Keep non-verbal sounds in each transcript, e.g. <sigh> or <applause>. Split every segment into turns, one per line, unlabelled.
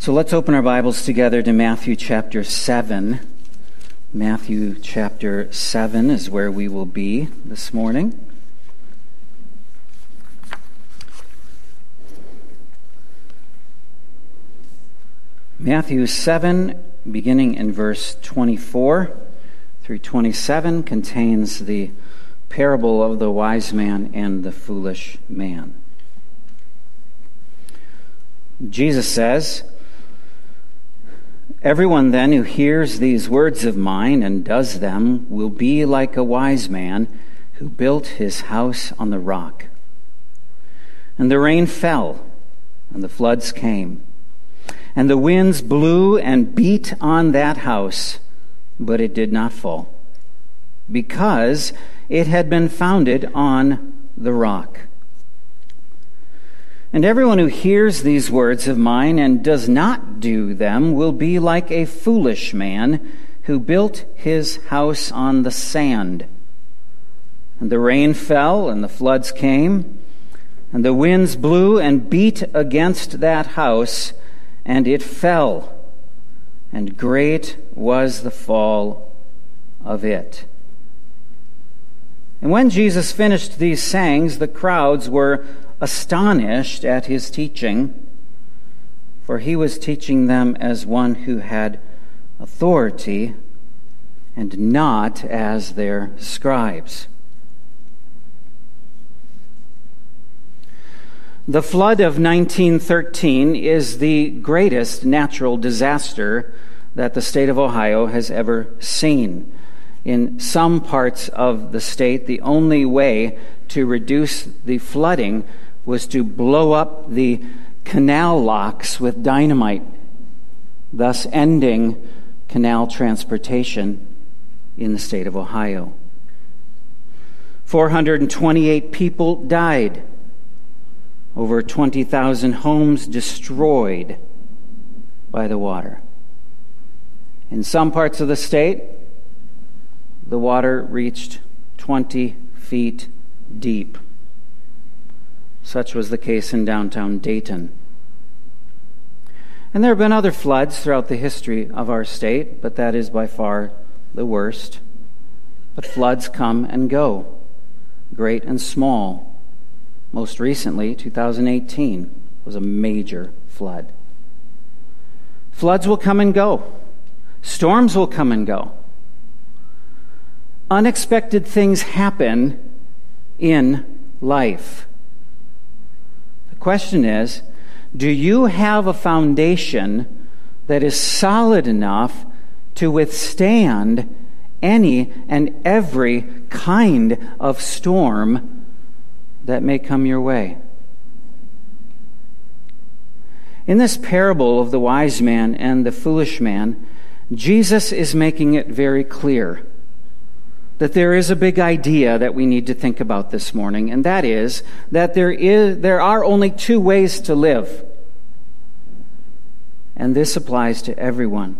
So let's open our Bibles together to Matthew chapter 7. Matthew chapter 7 is where we will be this morning. Matthew 7, beginning in verse 24 through 27, contains the parable of the wise man and the foolish man. Jesus says, Everyone then who hears these words of mine and does them will be like a wise man who built his house on the rock. And the rain fell, and the floods came, and the winds blew and beat on that house, but it did not fall, because it had been founded on the rock. And everyone who hears these words of mine and does not do them will be like a foolish man who built his house on the sand. And the rain fell, and the floods came, and the winds blew and beat against that house, and it fell, and great was the fall of it. And when Jesus finished these sayings, the crowds were astonished at his teaching, for he was teaching them as one who had authority and not as their scribes. The flood of 1913 is the greatest natural disaster that the state of Ohio has ever seen. In some parts of the state, the only way to reduce the flooding was to blow up the canal locks with dynamite, thus ending canal transportation in the state of Ohio. 428 people died, over 20,000 homes destroyed by the water. In some parts of the state, the water reached 20 feet deep. Such was the case in downtown Dayton. And there have been other floods throughout the history of our state, but that is by far the worst. But floods come and go, great and small. Most recently, 2018 was a major flood. Floods will come and go, storms will come and go. Unexpected things happen in life question is do you have a foundation that is solid enough to withstand any and every kind of storm that may come your way? In this parable of the wise man and the foolish man, Jesus is making it very clear that there is a big idea that we need to think about this morning, and that is that there, is, there are only two ways to live. And this applies to everyone.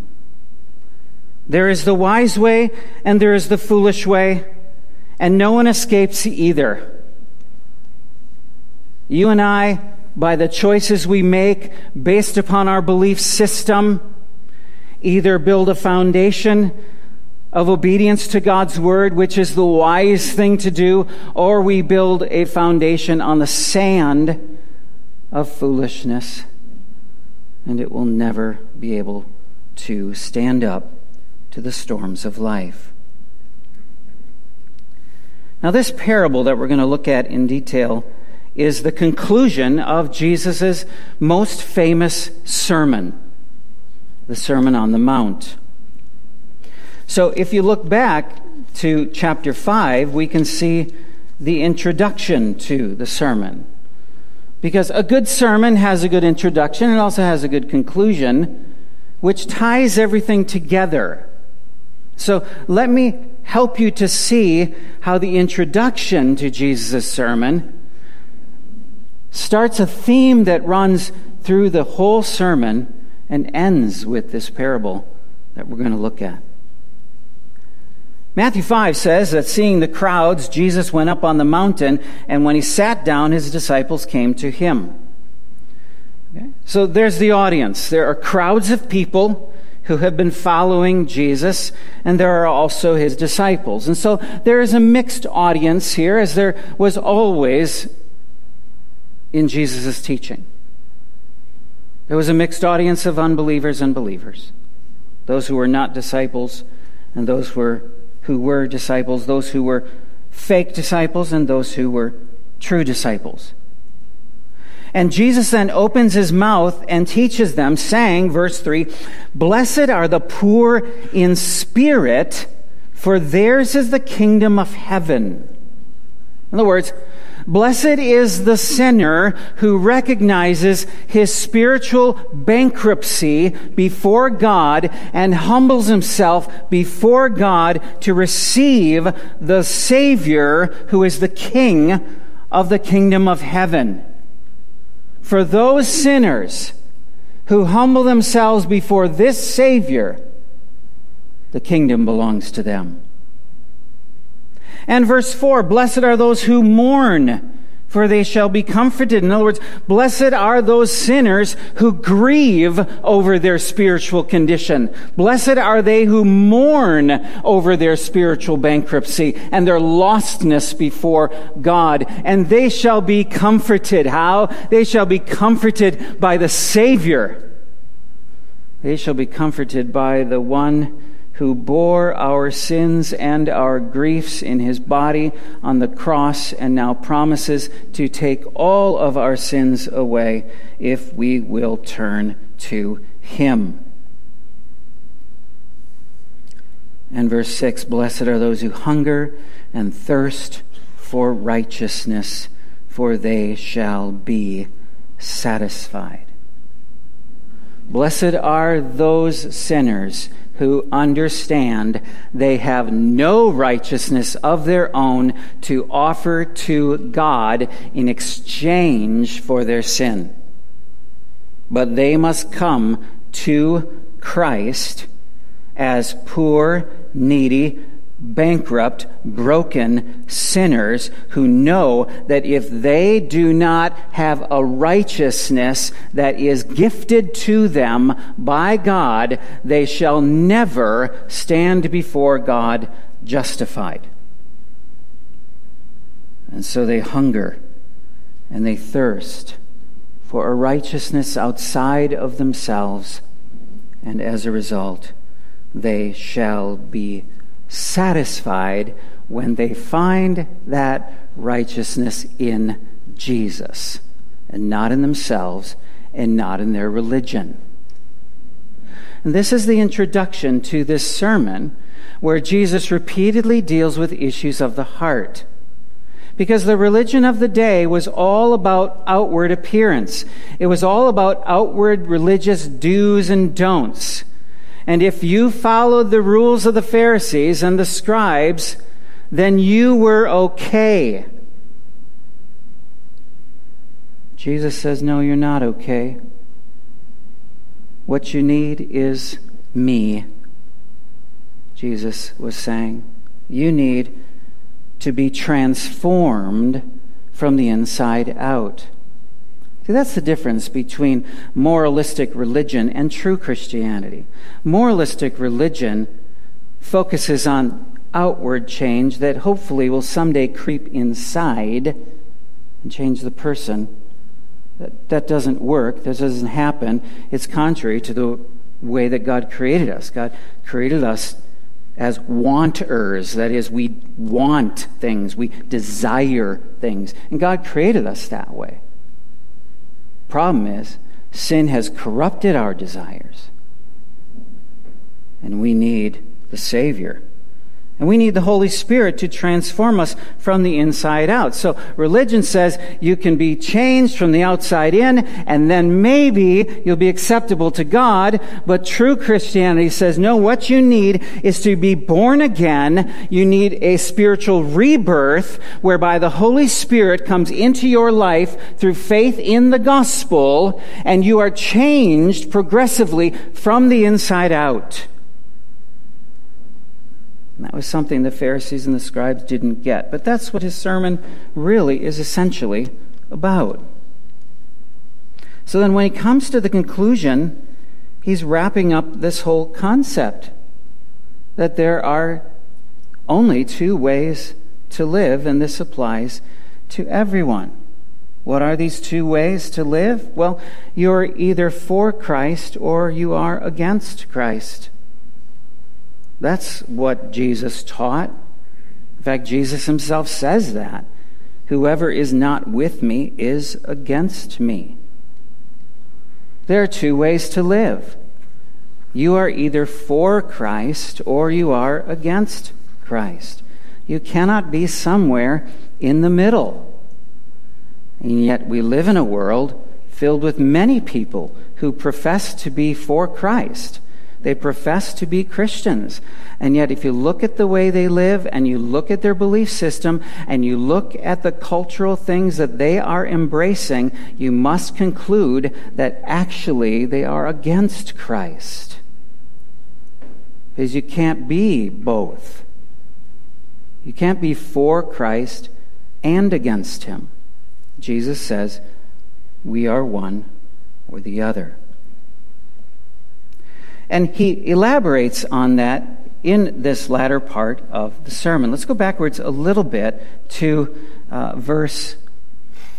There is the wise way, and there is the foolish way, and no one escapes either. You and I, by the choices we make based upon our belief system, either build a foundation of obedience to God's word, which is the wise thing to do, or we build a foundation on the sand of foolishness, and it will never be able to stand up to the storms of life. Now, this parable that we're going to look at in detail is the conclusion of Jesus' most famous sermon, the Sermon on the Mount. So if you look back to chapter 5, we can see the introduction to the sermon. Because a good sermon has a good introduction and also has a good conclusion, which ties everything together. So let me help you to see how the introduction to Jesus' sermon starts a theme that runs through the whole sermon and ends with this parable that we're going to look at. Matthew 5 says that seeing the crowds, Jesus went up on the mountain, and when he sat down, his disciples came to him. Okay? So there's the audience. There are crowds of people who have been following Jesus, and there are also his disciples. And so there is a mixed audience here, as there was always in Jesus' teaching. There was a mixed audience of unbelievers and believers, those who were not disciples and those who were, who were disciples, those who were fake disciples and those who were true disciples. And Jesus then opens his mouth and teaches them, saying, verse 3 Blessed are the poor in spirit, for theirs is the kingdom of heaven. In other words, Blessed is the sinner who recognizes his spiritual bankruptcy before God and humbles himself before God to receive the Savior who is the King of the kingdom of heaven. For those sinners who humble themselves before this Savior, the kingdom belongs to them. And verse 4 Blessed are those who mourn, for they shall be comforted. In other words, blessed are those sinners who grieve over their spiritual condition. Blessed are they who mourn over their spiritual bankruptcy and their lostness before God. And they shall be comforted. How? They shall be comforted by the Savior. They shall be comforted by the one who bore our sins and our griefs in his body on the cross and now promises to take all of our sins away if we will turn to him. And verse 6 Blessed are those who hunger and thirst for righteousness, for they shall be satisfied. Blessed are those sinners who understand they have no righteousness of their own to offer to God in exchange for their sin. But they must come to Christ as poor, needy, bankrupt, broken sinners who know that if they do not have a righteousness that is gifted to them by God, they shall never stand before God justified. And so they hunger and they thirst for a righteousness outside of themselves, and as a result, they shall be satisfied when they find that righteousness in Jesus and not in themselves and not in their religion. And this is the introduction to this sermon where Jesus repeatedly deals with issues of the heart. Because the religion of the day was all about outward appearance. It was all about outward religious do's and don'ts. And if you followed the rules of the Pharisees and the scribes, then you were okay. Jesus says, No, you're not okay. What you need is me. Jesus was saying, You need to be transformed from the inside out. See, that's the difference between moralistic religion and true Christianity. Moralistic religion focuses on outward change that hopefully will someday creep inside and change the person. That, that doesn't work. That doesn't happen. It's contrary to the way that God created us. God created us as wanters. That is, we want things, we desire things. And God created us that way. Problem is, sin has corrupted our desires. And we need the Savior and we need the Holy Spirit to transform us from the inside out. So religion says you can be changed from the outside in, and then maybe you'll be acceptable to God. But true Christianity says, no, what you need is to be born again. You need a spiritual rebirth whereby the Holy Spirit comes into your life through faith in the gospel, and you are changed progressively from the inside out. And that was something the Pharisees and the scribes didn't get. But that's what his sermon really is essentially about. So then, when he comes to the conclusion, he's wrapping up this whole concept that there are only two ways to live, and this applies to everyone. What are these two ways to live? Well, you're either for Christ or you are against Christ. That's what Jesus taught. In fact, Jesus himself says that. Whoever is not with me is against me. There are two ways to live. You are either for Christ or you are against Christ. You cannot be somewhere in the middle. And yet we live in a world filled with many people who profess to be for Christ. They profess to be Christians. And yet, if you look at the way they live and you look at their belief system and you look at the cultural things that they are embracing, you must conclude that actually they are against Christ. Because you can't be both. You can't be for Christ and against Him. Jesus says, we are one or the other. And he elaborates on that in this latter part of the sermon. Let's go backwards a little bit to uh, verse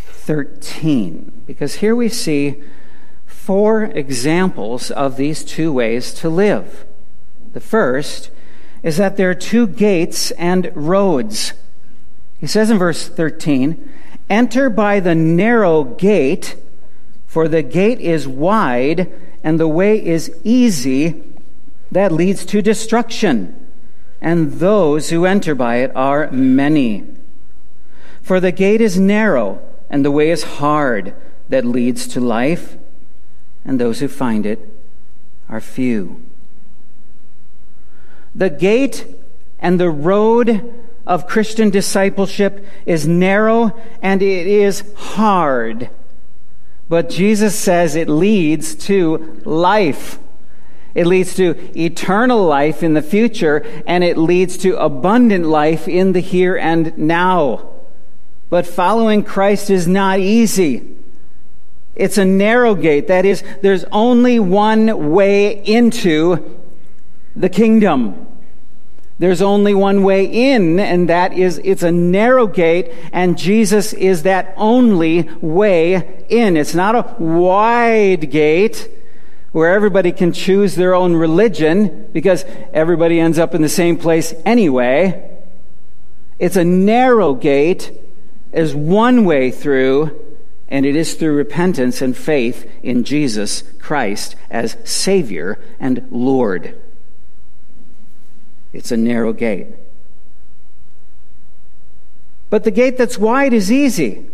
13, because here we see four examples of these two ways to live. The first is that there are two gates and roads. He says in verse 13, Enter by the narrow gate, for the gate is wide and the way is easy that leads to destruction, and those who enter by it are many. For the gate is narrow, and the way is hard that leads to life, and those who find it are few. The gate and the road of Christian discipleship is narrow and it is hard. But Jesus says it leads to life. It leads to eternal life in the future, and it leads to abundant life in the here and now. But following Christ is not easy. It's a narrow gate. That is, there's only one way into the kingdom. There's only one way in, and that is it's a narrow gate, and Jesus is that only way in. It's not a wide gate where everybody can choose their own religion because everybody ends up in the same place anyway. It's a narrow gate, is one way through, and it is through repentance and faith in Jesus Christ as Savior and Lord. It's a narrow gate. But the gate that's wide is easy.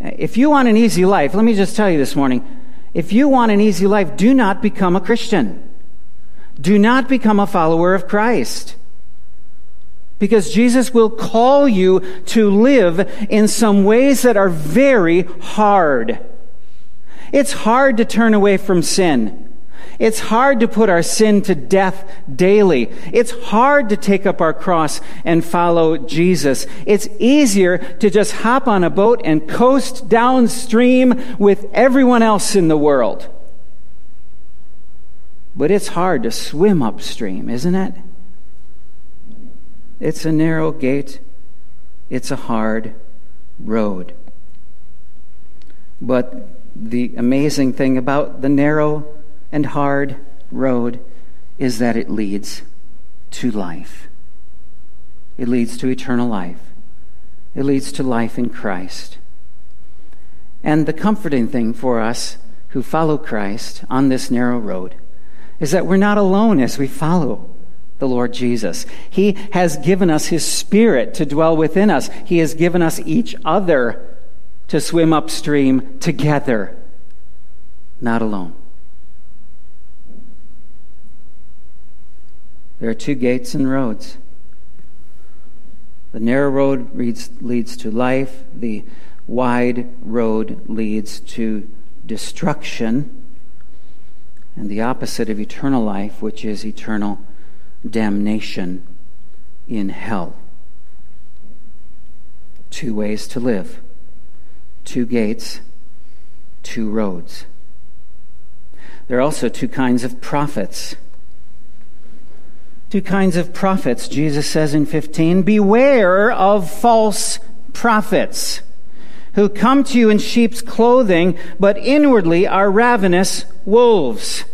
If you want an easy life, let me just tell you this morning if you want an easy life, do not become a Christian. Do not become a follower of Christ. Because Jesus will call you to live in some ways that are very hard. It's hard to turn away from sin. It's hard to put our sin to death daily. It's hard to take up our cross and follow Jesus. It's easier to just hop on a boat and coast downstream with everyone else in the world. But it's hard to swim upstream, isn't it? It's a narrow gate. It's a hard road. But the amazing thing about the narrow and hard road is that it leads to life. It leads to eternal life. It leads to life in Christ. And the comforting thing for us who follow Christ on this narrow road is that we're not alone as we follow the Lord Jesus. He has given us His Spirit to dwell within us. He has given us each other to swim upstream together, not alone. There are two gates and roads. The narrow road leads, leads to life, the wide road leads to destruction, and the opposite of eternal life, which is eternal damnation in hell. Two ways to live, two gates two roads. There are also two kinds of prophets. Two kinds of prophets, Jesus says in 15 Beware of false prophets who come to you in sheep's clothing, but inwardly are ravenous wolves.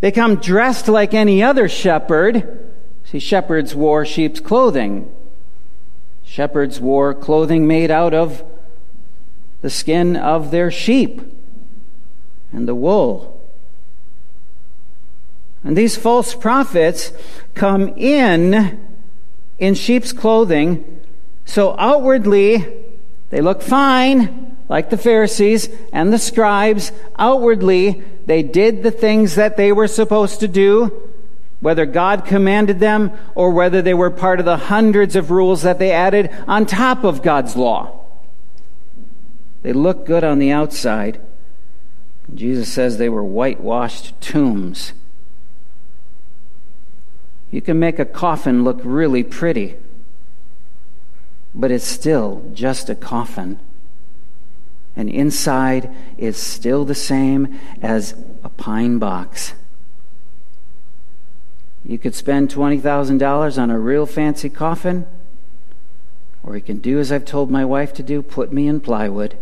They come dressed like any other shepherd. See, shepherds wore sheep's clothing. Shepherds wore clothing made out of the skin of their sheep and the wool. And these false prophets come in in sheep's clothing, so outwardly they look fine, like the Pharisees and the scribes. Outwardly, they did the things that they were supposed to do, whether God commanded them or whether they were part of the hundreds of rules that they added on top of God's law. They look good on the outside. Jesus says they were whitewashed tombs. You can make a coffin look really pretty but it's still just a coffin. And inside is still the same as a pine box. You could spend $20,000 on a real fancy coffin, or you can do as I've told my wife to do put me in plywood.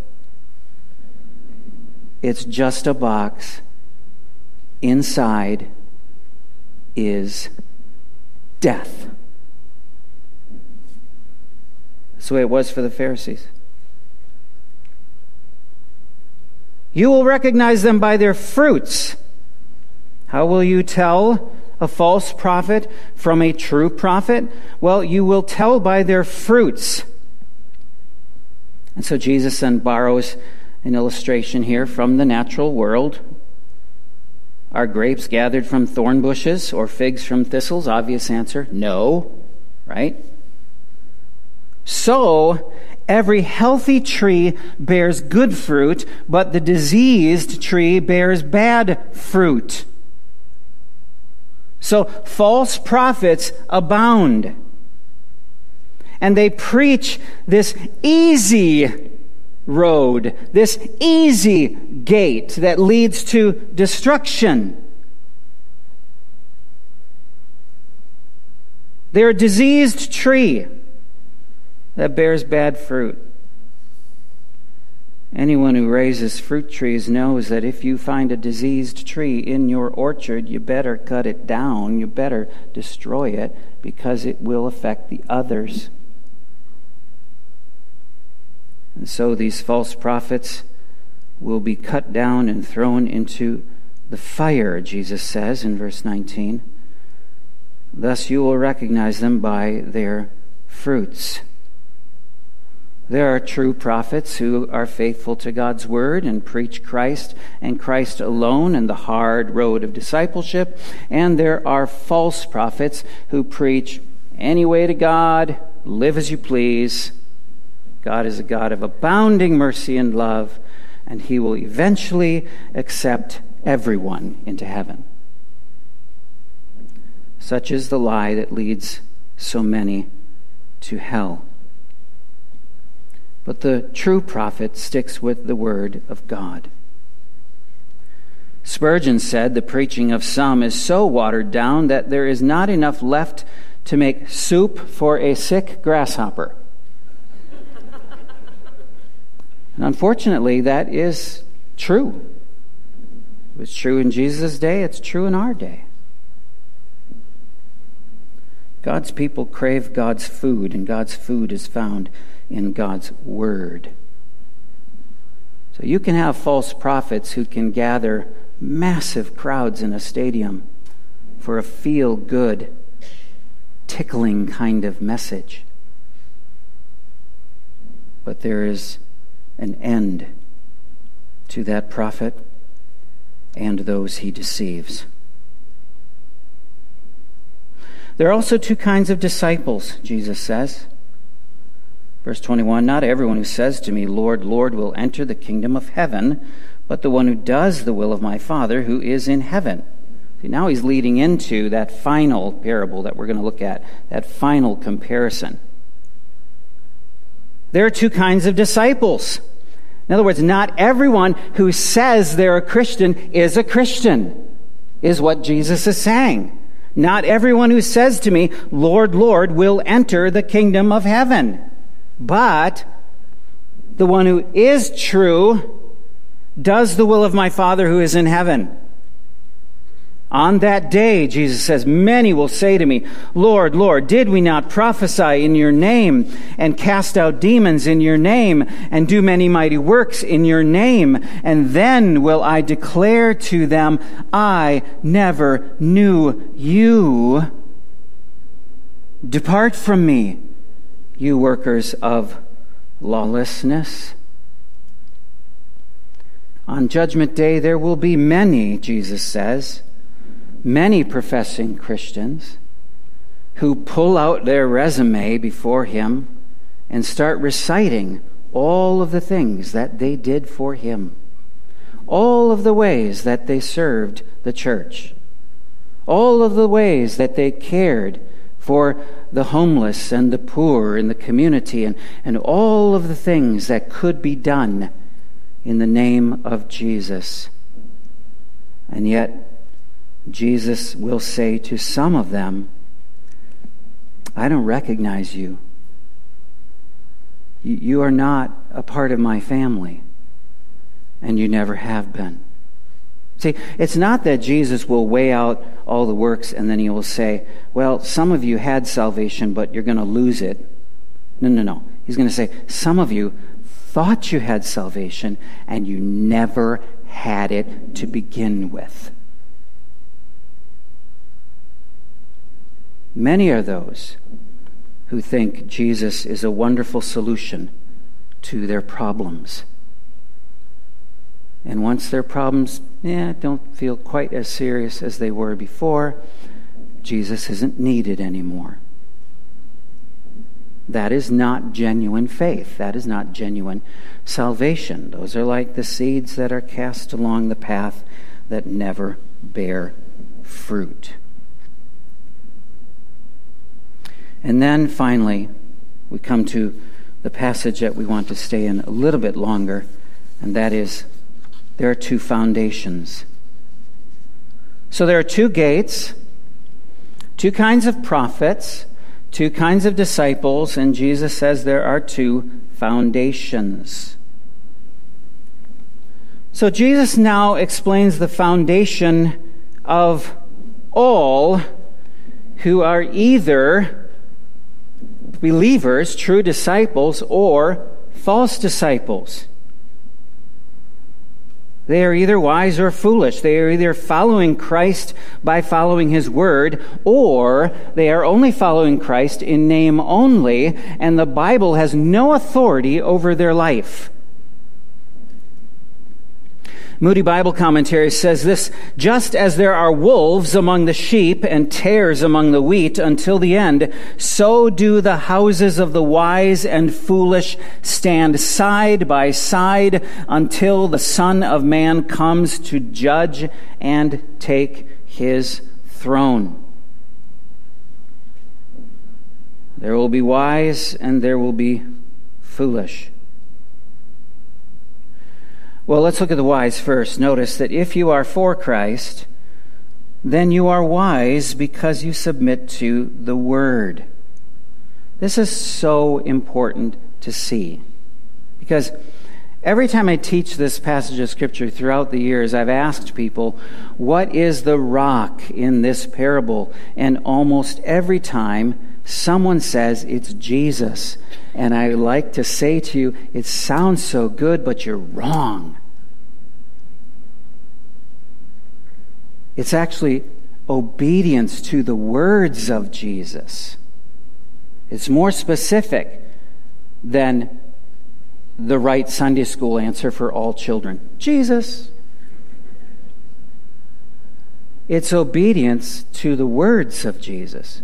It's just a box. Inside is death. That's the way it was for the Pharisees. You will recognize them by their fruits. How will you tell a false prophet from a true prophet? Well, you will tell by their fruits. And so Jesus then borrows an illustration here from the natural world. Are grapes gathered from thorn bushes or figs from thistles? Obvious answer no, right? So, every healthy tree bears good fruit, but the diseased tree bears bad fruit. So, false prophets abound. And they preach this easy road, this easy gate that leads to destruction. They're a diseased tree that bears bad fruit. Anyone who raises fruit trees knows that if you find a diseased tree in your orchard, you better cut it down. You better destroy it because it will affect the others. And so these false prophets will be cut down and thrown into the fire, Jesus says in verse 19. Thus you will recognize them by their fruits. There are true prophets who are faithful to God's word and preach Christ and Christ alone and the hard road of discipleship. And there are false prophets who preach any way to God, live as you please. God is a God of abounding mercy and love, and he will eventually accept everyone into heaven. Such is the lie that leads so many to hell. But the true prophet sticks with the word of God. Spurgeon said the preaching of some is so watered down that there is not enough left to make soup for a sick grasshopper. And unfortunately, that is true. It was true in Jesus' day, it's true in our day. God's people crave God's food, and God's food is found in God's Word. So you can have false prophets who can gather massive crowds in a stadium for a feel good, tickling kind of message. But there is an end to that prophet and those he deceives. There are also two kinds of disciples, Jesus says. Verse 21 Not everyone who says to me, Lord, Lord, will enter the kingdom of heaven, but the one who does the will of my Father who is in heaven. See, now he's leading into that final parable that we're going to look at, that final comparison. There are two kinds of disciples In other words, not everyone who says they're a Christian is a Christian, is what Jesus is saying. Not everyone who says to me, Lord, Lord, will enter the kingdom of heaven. But the one who is true does the will of my Father who is in heaven. On that day, Jesus says, many will say to me, Lord, Lord, did we not prophesy in your name and cast out demons in your name and do many mighty works in your name? And then will I declare to them, I never knew you. Depart from me, you workers of lawlessness. On judgment day, there will be many, Jesus says many professing Christians who pull out their resume before him and start reciting all of the things that they did for him, all of the ways that they served the church, all of the ways that they cared for the homeless and the poor in the community, and, and all of the things that could be done in the name of Jesus. And yet, Jesus will say to some of them, I don't recognize you. You are not a part of my family, and you never have been. See, it's not that Jesus will weigh out all the works and then he will say, Well, some of you had salvation, but you're going to lose it. No, no, no. He's going to say, Some of you thought you had salvation, and you never had it to begin with. Many are those who think Jesus is a wonderful solution to their problems. And once their problems yeah, don't feel quite as serious as they were before, Jesus isn't needed anymore. That is not genuine faith. That is not genuine salvation. Those are like the seeds that are cast along the path that never bear fruit. And then finally, we come to the passage that we want to stay in a little bit longer, and that is there are two foundations. So there are two gates, two kinds of prophets, two kinds of disciples, and Jesus says there are two foundations. So Jesus now explains the foundation of all who are either believers, true disciples, or false disciples. They are either wise or foolish. They are either following Christ by following his word, or they are only following Christ in name only, and the Bible has no authority over their life. Moody Bible Commentary says this just as there are wolves among the sheep and tares among the wheat until the end, so do the houses of the wise and foolish stand side by side until the Son of Man comes to judge and take his throne. There will be wise and there will be foolish. Well, let's look at the wise first. Notice that if you are for Christ, then you are wise because you submit to the Word. This is so important to see. Because every time I teach this passage of Scripture throughout the years, I've asked people, what is the rock in this parable? And almost every time, someone says it's Jesus. And I like to say to you, it sounds so good, but you're wrong. It's actually obedience to the words of Jesus. It's more specific than the right Sunday school answer for all children Jesus. It's obedience to the words of Jesus.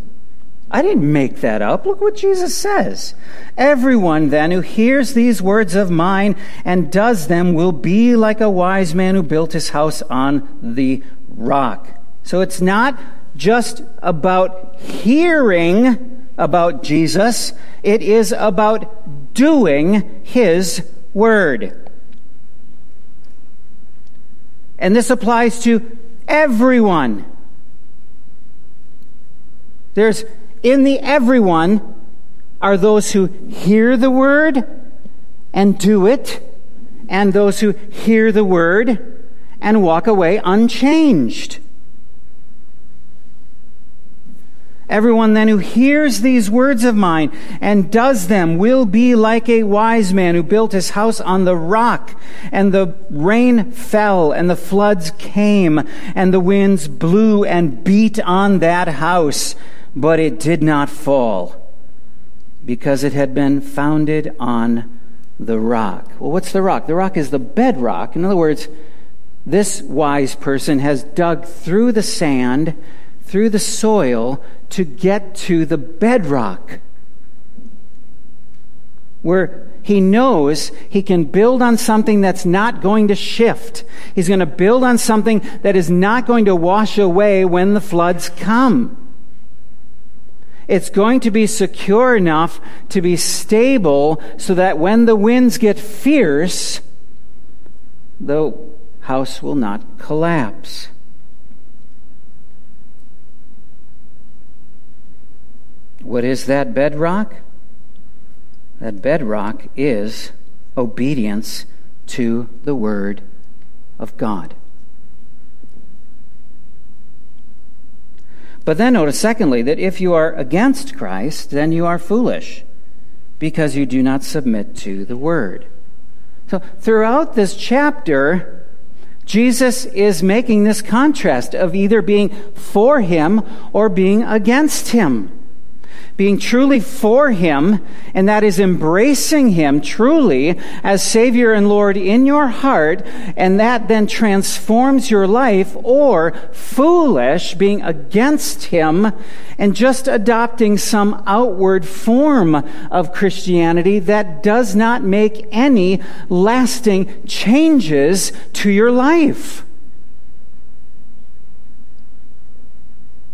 I didn't make that up. Look what Jesus says. Everyone then who hears these words of mine and does them will be like a wise man who built his house on the rock. So it's not just about hearing about Jesus, it is about doing his word. And this applies to everyone. There's in the everyone are those who hear the word and do it, and those who hear the word and walk away unchanged. Everyone then who hears these words of mine and does them will be like a wise man who built his house on the rock. And the rain fell and the floods came and the winds blew and beat on that house, but it did not fall because it had been founded on the rock. Well, what's the rock? The rock is the bedrock. In other words, this wise person has dug through the sand, through the soil to get to the bedrock where he knows he can build on something that's not going to shift. He's going to build on something that is not going to wash away when the floods come. It's going to be secure enough to be stable so that when the winds get fierce, the house will not collapse. What is that bedrock? That bedrock is obedience to the Word of God. But then notice, secondly, that if you are against Christ, then you are foolish because you do not submit to the Word. So, throughout this chapter, Jesus is making this contrast of either being for Him or being against Him being truly for Him, and that is embracing Him truly as Savior and Lord in your heart, and that then transforms your life, or foolish, being against Him and just adopting some outward form of Christianity that does not make any lasting changes to your life.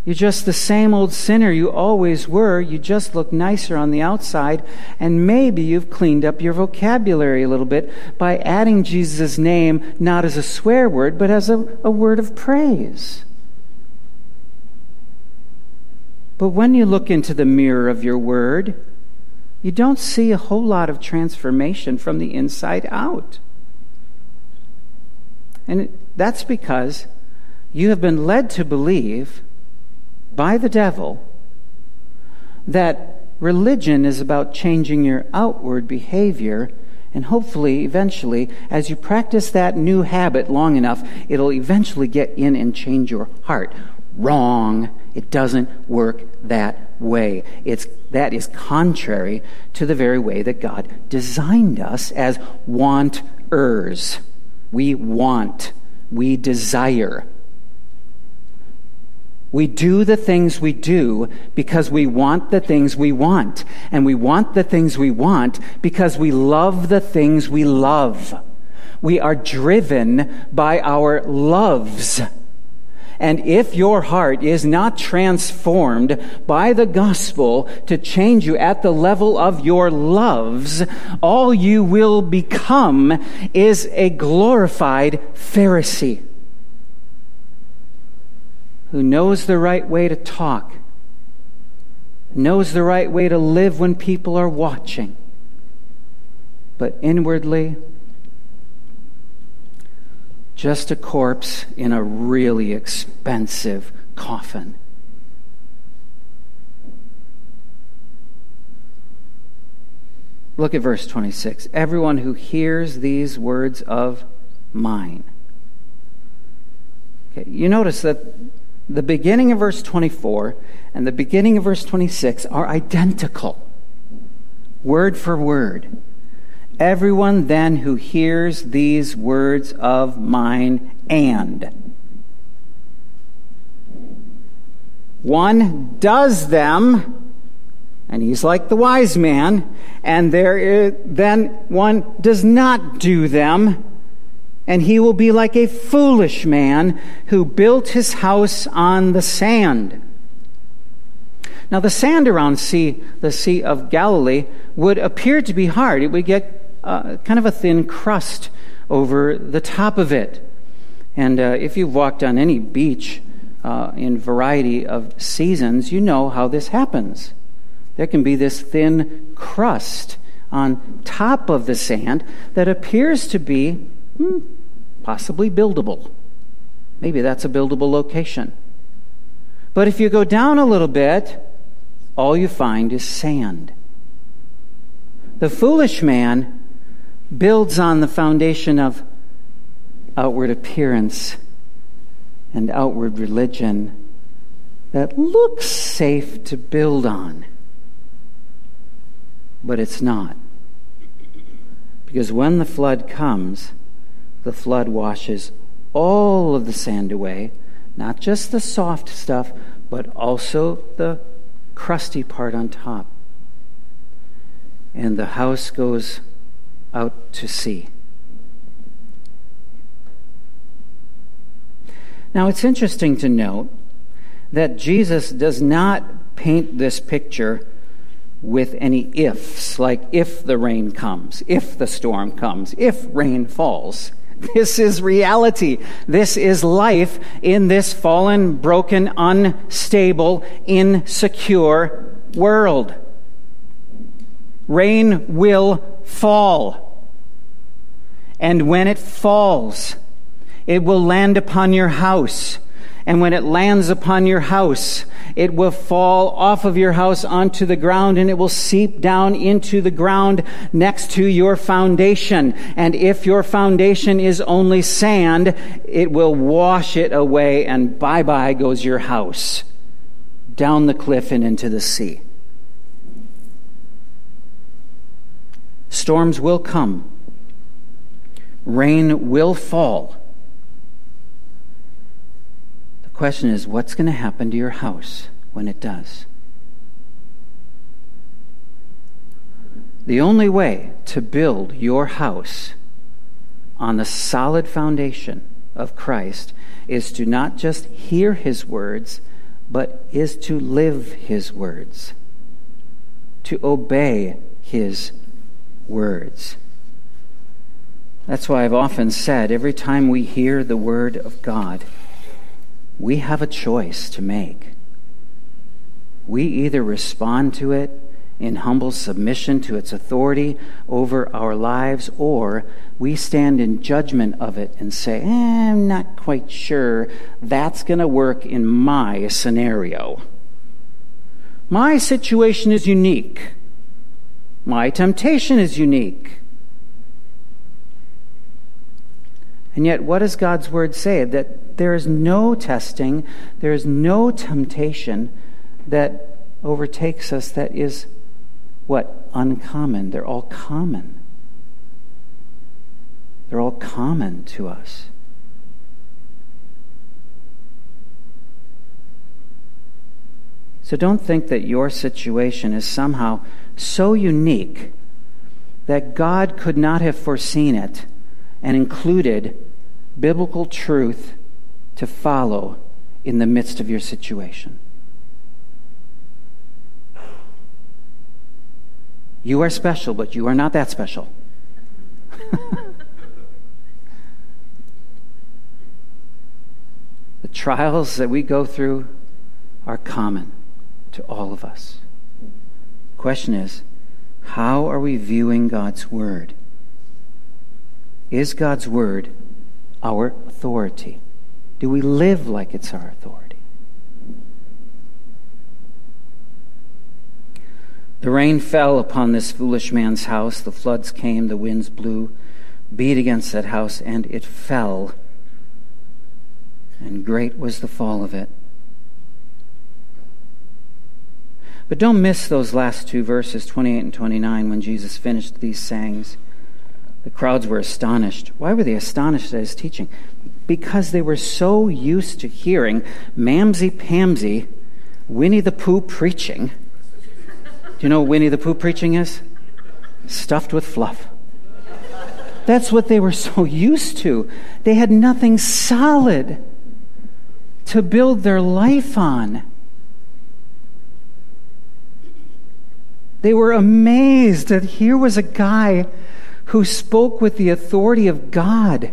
You're just the same old sinner you always were. You just look nicer on the outside. And maybe you've cleaned up your vocabulary a little bit by adding Jesus' name not as a swear word, but as a, a word of praise. But when you look into the mirror of your word, you don't see a whole lot of transformation from the inside out. And that's because you have been led to believe by the devil that religion is about changing your outward behavior. And hopefully, eventually, as you practice that new habit long enough, it'll eventually get in and change your heart. Wrong. It doesn't work that way. It's, that is contrary to the very way that God designed us as wanters. We want, we desire. We do the things we do because we want the things we want. And we want the things we want because we love the things we love. We are driven by our loves. And if your heart is not transformed by the gospel to change you at the level of your loves, all you will become is a glorified Pharisee who knows the right way to talk, knows the right way to live when people are watching, but inwardly, just a corpse in a really expensive coffin. Look at verse 26. Everyone who hears these words of mine. Okay, you notice that the beginning of verse 24 and the beginning of verse 26 are identical, word for word. Everyone then who hears these words of mine and one does them, and he's like the wise man, and there is, then one does not do them, and he will be like a foolish man who built his house on the sand. Now, the sand around sea, the Sea of Galilee would appear to be hard. It would get uh, kind of a thin crust over the top of it. And uh, if you've walked on any beach uh, in variety of seasons, you know how this happens. There can be this thin crust on top of the sand that appears to be hmm, possibly buildable. Maybe that's a buildable location. But if you go down a little bit, all you find is sand. The foolish man builds on the foundation of outward appearance and outward religion that looks safe to build on. But it's not. Because when the flood comes, the flood washes all of the sand away, not just the soft stuff, but also the crusty part on top. And the house goes out to sea. Now, it's interesting to note that Jesus does not paint this picture with any ifs, like if the rain comes, if the storm comes, if rain falls. This is reality. This is life in this fallen, broken, unstable, insecure world. Rain will fall. And when it falls, it will land upon your house. And when it lands upon your house, it will fall off of your house onto the ground and it will seep down into the ground next to your foundation. And if your foundation is only sand, it will wash it away and bye bye goes your house down the cliff and into the sea. Storms will come. Rain will fall. Question is, what's going to happen to your house when it does? The only way to build your house on the solid foundation of Christ is to not just hear his words, but is to live his words, to obey his words. That's why I've often said every time we hear the word of God, we have a choice to make. We either respond to it in humble submission to its authority over our lives, or we stand in judgment of it and say, eh, I'm not quite sure that's going to work in my scenario. My situation is unique. My temptation is unique. And yet, what does God's word say? That there is no testing, there is no temptation that overtakes us that is what? Uncommon. They're all common. They're all common to us. So don't think that your situation is somehow so unique that God could not have foreseen it and included biblical truth to follow in the midst of your situation. You are special, but you are not that special. <laughs> the trials that we go through are common to all of us. Question is, how are we viewing God's Word? Is God's Word our authority? Do we live like it's our authority? The rain fell upon this foolish man's house. The floods came, the winds blew, beat against that house, and it fell. And great was the fall of it. But don't miss those last two verses, 28 and 29, when Jesus finished these sayings. The crowds were astonished. Why were they astonished at his teaching? Because they were so used to hearing Mamsie Pamsy, Winnie the Pooh preaching. Do you know what Winnie the Pooh preaching is? Stuffed with fluff. That's what they were so <laughs> used to. They had nothing solid to build their life on. They were amazed that here was a guy who spoke with the authority of God.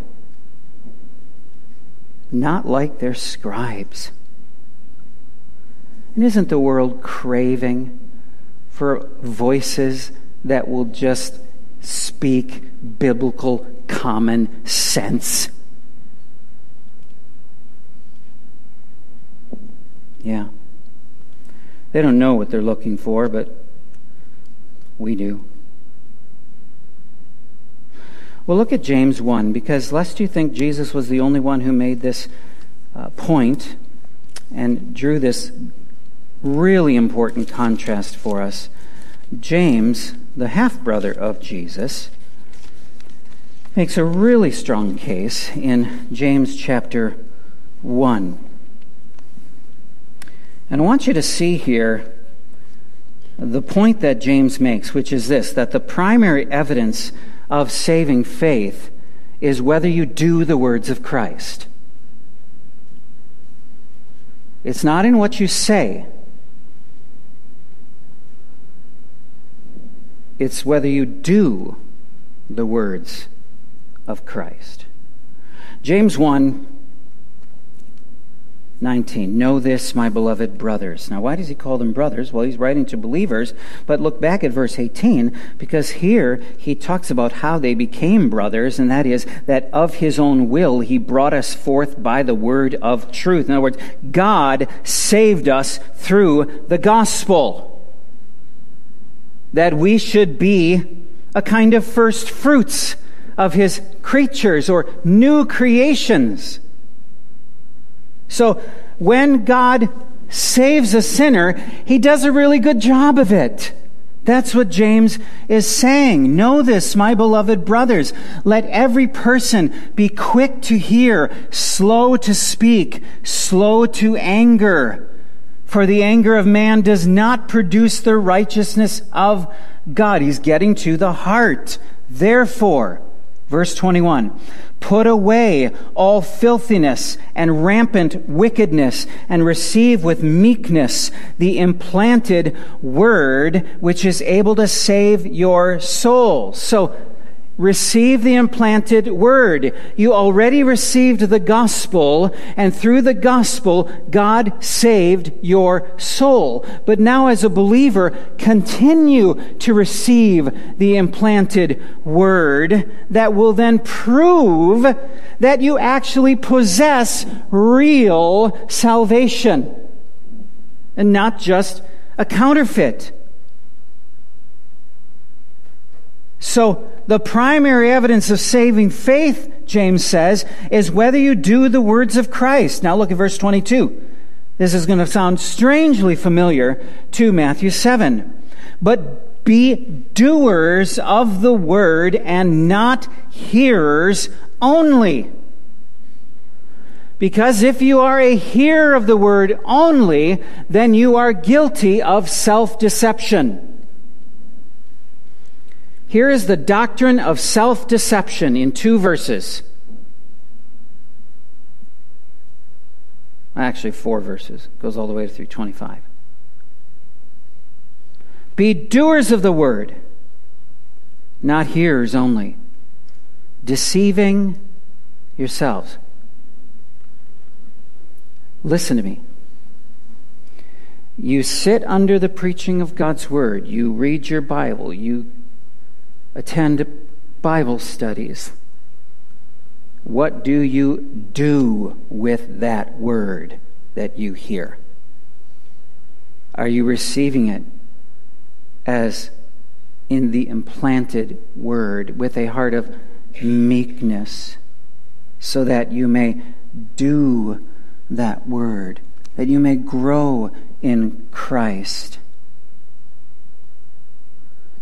Not like their scribes. And isn't the world craving for voices that will just speak biblical common sense? Yeah. They don't know what they're looking for, but we do. Well, look at James 1, because lest you think Jesus was the only one who made this uh, point and drew this really important contrast for us, James, the half brother of Jesus, makes a really strong case in James chapter 1. And I want you to see here the point that James makes, which is this that the primary evidence of saving faith is whether you do the words of Christ. It's not in what you say, it's whether you do the words of Christ. James 1 19. Know this, my beloved brothers. Now, why does he call them brothers? Well, he's writing to believers, but look back at verse 18, because here he talks about how they became brothers, and that is that of his own will he brought us forth by the word of truth. In other words, God saved us through the gospel. That we should be a kind of first fruits of his creatures or new creations. So when God saves a sinner, he does a really good job of it. That's what James is saying. Know this, my beloved brothers. Let every person be quick to hear, slow to speak, slow to anger. For the anger of man does not produce the righteousness of God. He's getting to the heart. Therefore, verse 21, Put away all filthiness and rampant wickedness, and receive with meekness the implanted word which is able to save your souls. So, receive the implanted word. You already received the gospel, and through the gospel, God saved your soul. But now, as a believer, continue to receive the implanted word that will then prove that you actually possess real salvation and not just a counterfeit. So, the primary evidence of saving faith, James says, is whether you do the words of Christ. Now look at verse 22. This is going to sound strangely familiar to Matthew 7. But be doers of the word and not hearers only. Because if you are a hearer of the word only, then you are guilty of self deception. Here is the doctrine of self deception in two verses. Actually, four verses. It goes all the way to 325. Be doers of the word, not hearers only, deceiving yourselves. Listen to me. You sit under the preaching of God's word. You read your Bible. You attend Bible studies. What do you do with that word that you hear? Are you receiving it as in the implanted word with a heart of meekness so that you may do that word, that you may grow in Christ?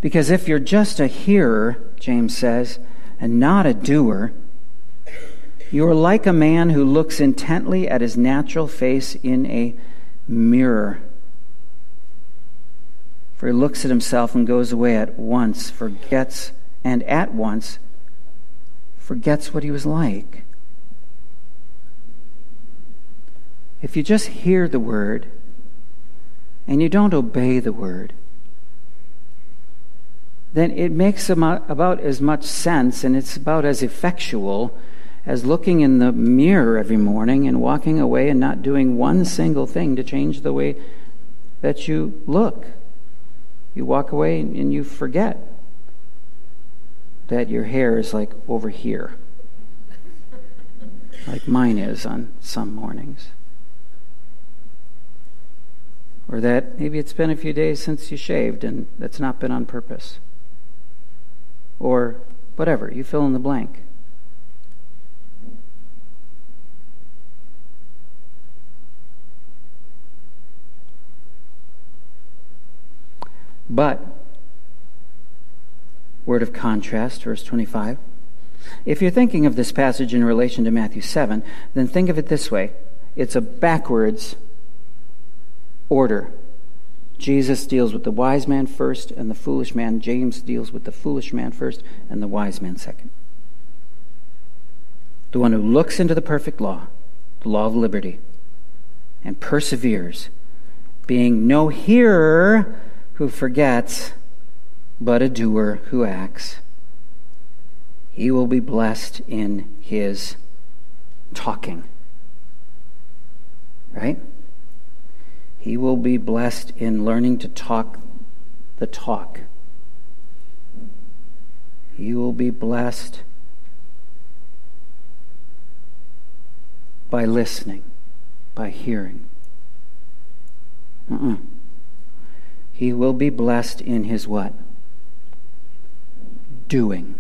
Because if you're just a hearer, James says, and not a doer, you are like a man who looks intently at his natural face in a mirror. For he looks at himself and goes away at once, forgets, and at once forgets what he was like. If you just hear the word and you don't obey the word, then it makes about as much sense and it's about as effectual as looking in the mirror every morning and walking away and not doing one single thing to change the way that you look. You walk away and you forget that your hair is like over here, <laughs> like mine is on some mornings. Or that maybe it's been a few days since you shaved and that's not been on purpose. Or whatever, you fill in the blank. But, word of contrast, verse 25. If you're thinking of this passage in relation to Matthew 7, then think of it this way it's a backwards order. Jesus deals with the wise man first and the foolish man. James deals with the foolish man first and the wise man second. The one who looks into the perfect law, the law of liberty, and perseveres, being no hearer who forgets, but a doer who acts. He will be blessed in his talking. Right? He will be blessed in learning to talk the talk. He will be blessed by listening, by hearing. Uh-uh. He will be blessed in his what? Doing.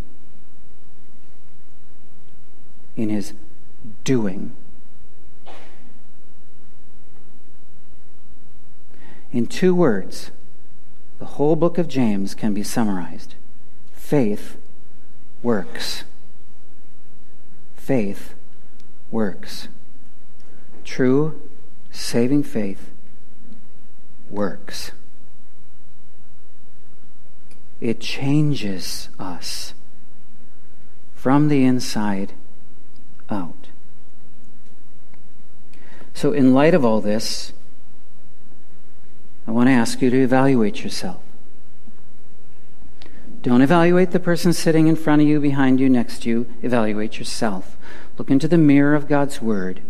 In his doing. In two words, the whole book of James can be summarized faith works. Faith works. True saving faith works it changes us from the inside out. So, in light of all this, I want to ask you to evaluate yourself. Don't evaluate the person sitting in front of you, behind you, next to you. Evaluate yourself. Look into the mirror of God's Word.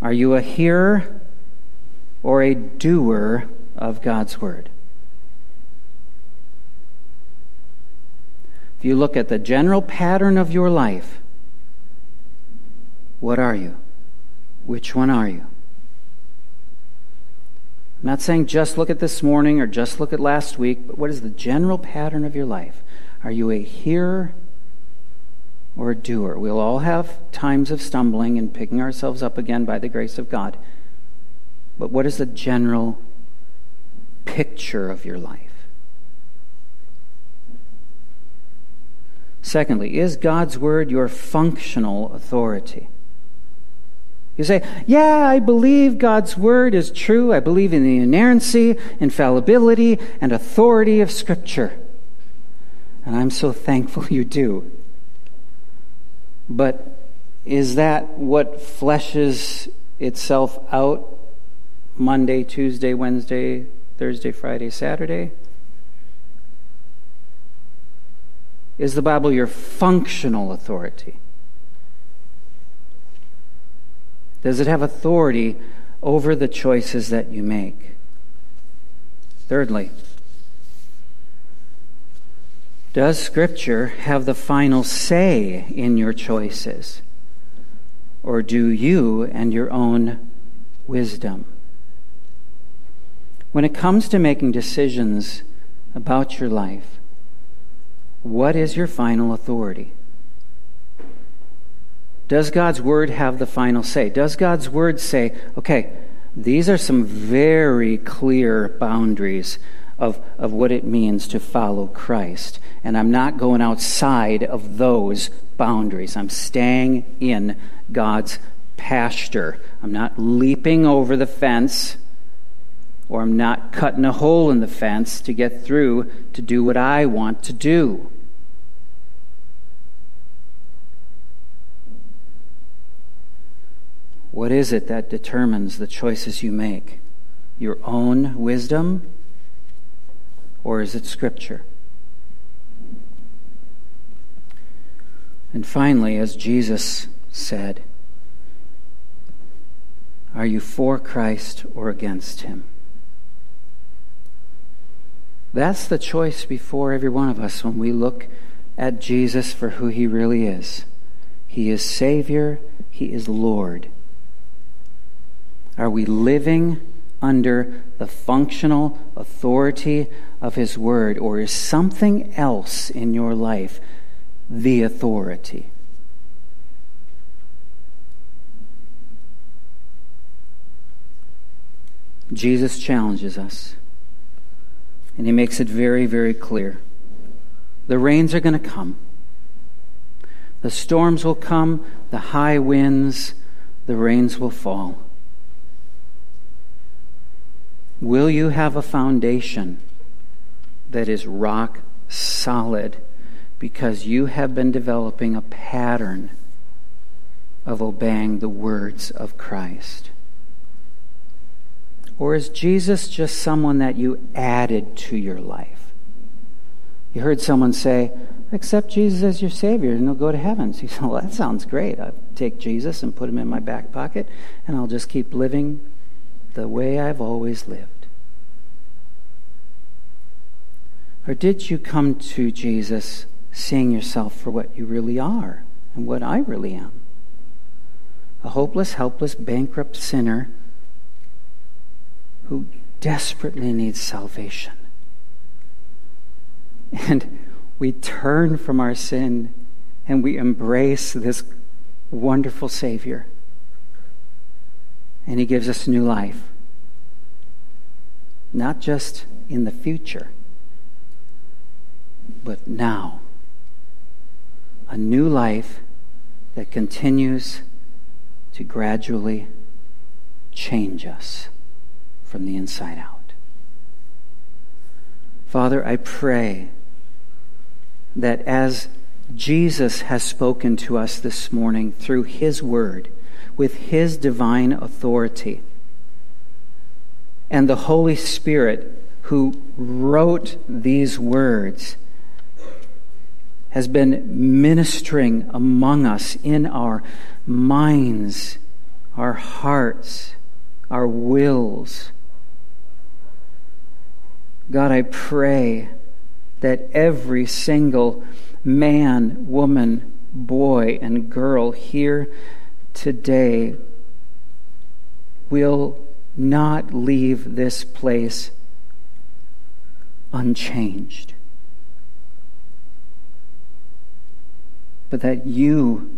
Are you a hearer or a doer of God's Word? If you look at the general pattern of your life, what are you? Which one are you? I'm not saying just look at this morning or just look at last week, but what is the general pattern of your life? Are you a hearer or a doer? We'll all have times of stumbling and picking ourselves up again by the grace of God. But what is the general picture of your life? Secondly, is God's Word your functional authority? You say, Yeah, I believe God's Word is true. I believe in the inerrancy, infallibility, and authority of Scripture. And I'm so thankful <laughs> you do. But is that what fleshes itself out Monday, Tuesday, Wednesday, Thursday, Friday, Saturday? Is the Bible your functional authority? Does it have authority over the choices that you make? Thirdly, does Scripture have the final say in your choices? Or do you and your own wisdom? When it comes to making decisions about your life, what is your final authority? Does God's word have the final say? Does God's word say, okay, these are some very clear boundaries of, of what it means to follow Christ. And I'm not going outside of those boundaries. I'm staying in God's pasture. I'm not leaping over the fence or I'm not cutting a hole in the fence to get through to do what I want to do. What is it that determines the choices you make? Your own wisdom? Or is it Scripture? And finally, as Jesus said, Are you for Christ or against him? That's the choice before every one of us when we look at Jesus for who he really is. He is Savior, he is Lord. Are we living under the functional authority of His Word, or is something else in your life the authority? Jesus challenges us, and He makes it very, very clear. The rains are going to come. The storms will come, the high winds, the rains will fall. Will you have a foundation that is rock solid because you have been developing a pattern of obeying the words of Christ? Or is Jesus just someone that you added to your life? You heard someone say, accept Jesus as your Savior and you'll go to heaven. So you say, well, that sounds great. I'll take Jesus and put him in my back pocket and I'll just keep living the way I've always lived. Or did you come to Jesus seeing yourself for what you really are and what I really am? A hopeless, helpless, bankrupt sinner who desperately needs salvation. And we turn from our sin and we embrace this wonderful Savior. And He gives us new life. Not just in the future but now. A new life that continues to gradually change us from the inside out. Father, I pray that as Jesus has spoken to us this morning through His Word, with His divine authority, and the Holy Spirit who wrote these words has been ministering among us in our minds, our hearts, our wills. God, I pray that every single man, woman, boy, and girl here today will not leave this place unchanged. But that you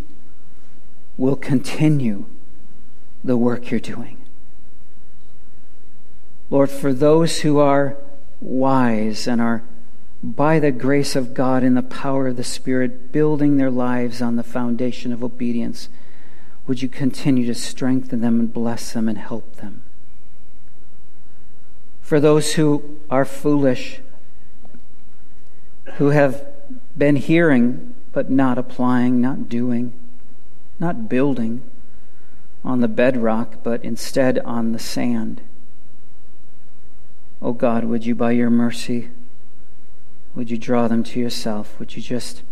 will continue the work you're doing. Lord, for those who are wise and are by the grace of God and the power of the Spirit building their lives on the foundation of obedience, would you continue to strengthen them and bless them and help them? For those who are foolish, who have been hearing but not applying, not doing, not building on the bedrock, but instead on the sand. Oh God, would you, by your mercy, would you draw them to yourself? Would you just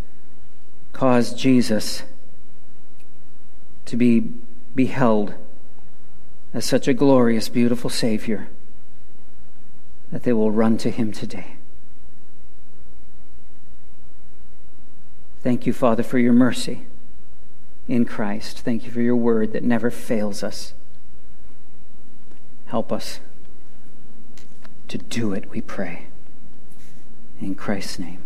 cause Jesus to be beheld as such a glorious, beautiful Savior that they will run to him today? Thank you, Father, for your mercy in Christ. Thank you for your word that never fails us. Help us to do it, we pray. In Christ's name.